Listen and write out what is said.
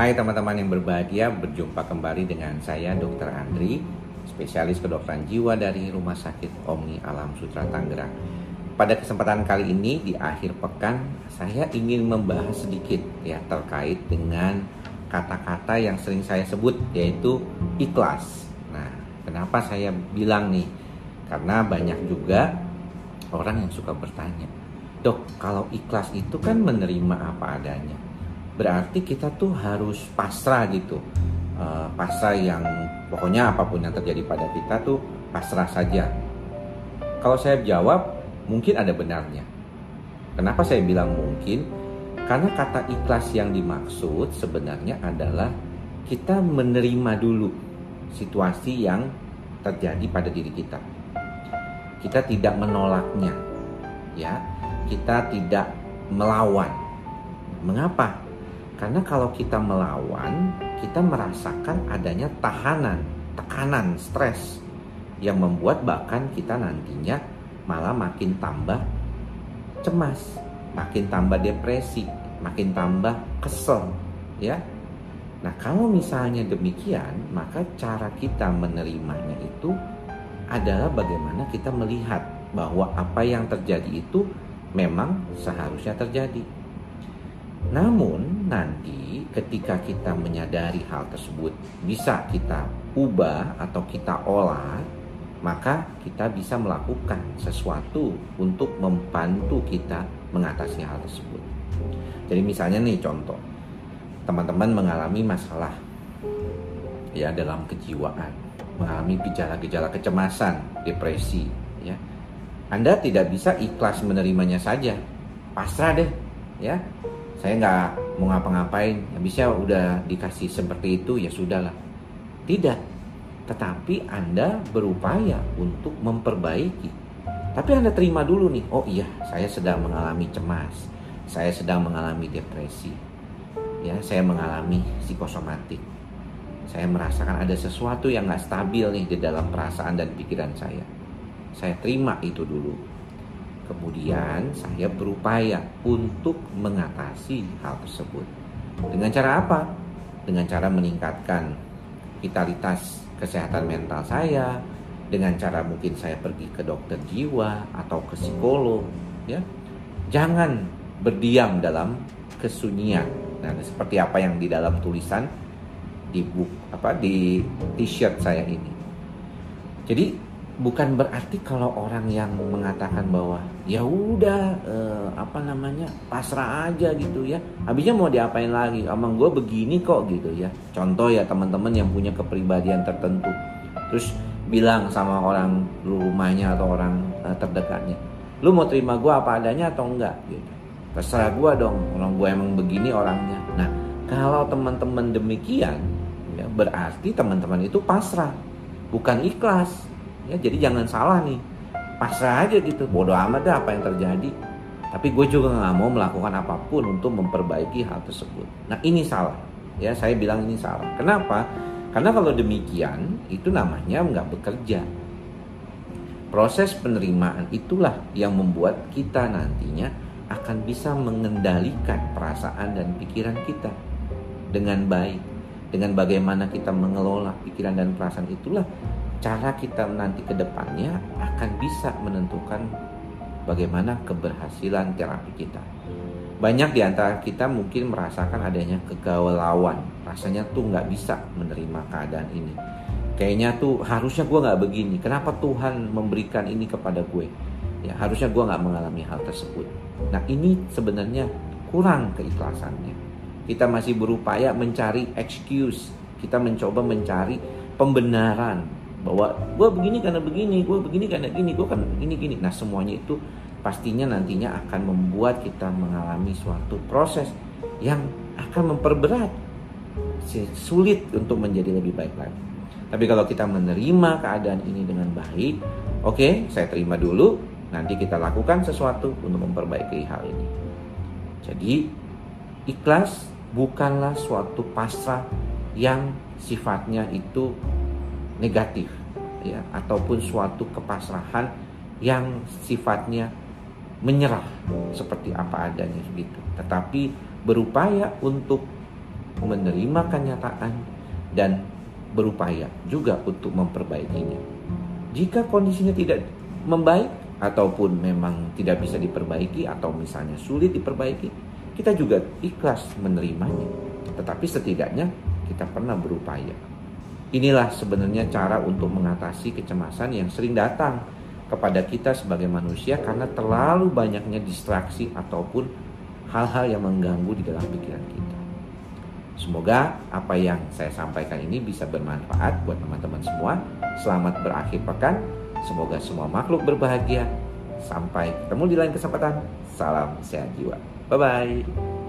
Hai teman-teman yang berbahagia, berjumpa kembali dengan saya Dr. Andri, spesialis kedokteran jiwa dari Rumah Sakit Omni Alam Sutra Tangerang. Pada kesempatan kali ini di akhir pekan, saya ingin membahas sedikit ya terkait dengan kata-kata yang sering saya sebut yaitu ikhlas. Nah, kenapa saya bilang nih? Karena banyak juga orang yang suka bertanya, "Dok, kalau ikhlas itu kan menerima apa adanya." Berarti kita tuh harus pasrah gitu. Uh, pasrah yang pokoknya apa pun yang terjadi pada kita tuh pasrah saja. Kalau saya jawab mungkin ada benarnya. Kenapa saya bilang mungkin? Karena kata ikhlas yang dimaksud sebenarnya adalah kita menerima dulu situasi yang terjadi pada diri kita. Kita tidak menolaknya ya. Kita tidak melawan. Mengapa karena kalau kita melawan, kita merasakan adanya tahanan, tekanan, stres yang membuat bahkan kita nantinya malah makin tambah cemas, makin tambah depresi, makin tambah kesel, ya. Nah, kalau misalnya demikian, maka cara kita menerimanya itu adalah bagaimana kita melihat bahwa apa yang terjadi itu memang seharusnya terjadi namun nanti ketika kita menyadari hal tersebut bisa kita ubah atau kita olah, maka kita bisa melakukan sesuatu untuk membantu kita mengatasi hal tersebut. Jadi misalnya nih contoh, teman-teman mengalami masalah ya dalam kejiwaan, mengalami gejala-gejala kecemasan, depresi, ya. Anda tidak bisa ikhlas menerimanya saja. Pasrah deh, ya saya nggak mau ngapa-ngapain. Habisnya udah dikasih seperti itu ya sudahlah. Tidak. Tetapi anda berupaya untuk memperbaiki. Tapi anda terima dulu nih oh iya saya sedang mengalami cemas. Saya sedang mengalami depresi. Ya saya mengalami psikosomatik. Saya merasakan ada sesuatu yang nggak stabil nih di dalam perasaan dan pikiran saya. Saya terima itu dulu Kemudian saya berupaya untuk mengatasi hal tersebut. Dengan cara apa? Dengan cara meningkatkan vitalitas kesehatan mental saya, dengan cara mungkin saya pergi ke dokter jiwa atau ke psikolog, ya. Jangan berdiam dalam kesunyian. Nah, seperti apa yang di dalam tulisan di buku apa di t-shirt saya ini. Jadi bukan berarti kalau orang yang mengatakan bahwa ya udah eh, apa namanya pasrah aja gitu ya. Habisnya mau diapain lagi? Emang gue begini kok gitu ya. Contoh ya teman-teman yang punya kepribadian tertentu. Terus bilang sama orang rumahnya atau orang eh, terdekatnya lu mau terima gue apa adanya atau enggak? Gitu. Terserah gue dong orang gue emang begini orangnya. Nah kalau teman-teman demikian ya berarti teman-teman itu pasrah bukan ikhlas ya jadi jangan salah nih. Pasrah aja gitu. Bodoh amat dah apa yang terjadi. Tapi gue juga nggak mau melakukan apa pun untuk memperbaiki hal tersebut. Nah ini salah. Ya saya bilang ini salah. Kenapa? Karena kalau demikian itu namanya nggak bekerja. Proses penerimaan itulah yang membuat kita nantinya akan bisa mengendalikan perasaan dan pikiran kita dengan baik. Dengan bagaimana kita mengelola pikiran dan perasaan itulah cara kita nanti ke depannya akan bisa menentukan bagaimana keberhasilan terapi kita. Banyak di antara kita mungkin merasakan adanya kegalauan, rasanya tuh nggak bisa menerima keadaan ini. Kayaknya tuh harusnya gue nggak begini. Kenapa Tuhan memberikan ini kepada gue? Ya harusnya gue nggak mengalami hal tersebut. Nah ini sebenarnya kurang keikhlasannya. Kita masih berupaya mencari excuse. Kita mencoba mencari pembenaran bahwa gue begini karena begini, gue begini karena gini, gue kan ini gini. Nah semuanya itu pastinya nantinya akan membuat kita mengalami suatu proses yang akan memperberat sulit untuk menjadi lebih baik lagi. Tapi kalau kita menerima keadaan ini dengan baik, oke, okay, saya terima dulu, nanti kita lakukan sesuatu untuk memperbaiki hal ini. Jadi, ikhlas bukanlah suatu pasrah yang sifatnya itu negatif ya ataupun suatu kepasrahan yang sifatnya menyerah seperti apa adanya begitu tetapi berupaya untuk menerima kenyataan dan berupaya juga untuk memperbaikinya. Jika kondisinya tidak membaik ataupun memang tidak bisa diperbaiki atau misalnya sulit diperbaiki, kita juga ikhlas menerimanya. Tetapi setidaknya kita pernah berupaya. Inilah sebenarnya cara untuk mengatasi kecemasan yang sering datang kepada kita sebagai manusia karena terlalu banyaknya distraksi ataupun hal-hal yang mengganggu di dalam pikiran kita. Semoga apa yang saya sampaikan ini bisa bermanfaat buat teman-teman semua. Selamat berakhir pekan. Semoga semua makhluk berbahagia. Sampai ketemu di lain kesempatan. Salam sehat jiwa. Bye bye.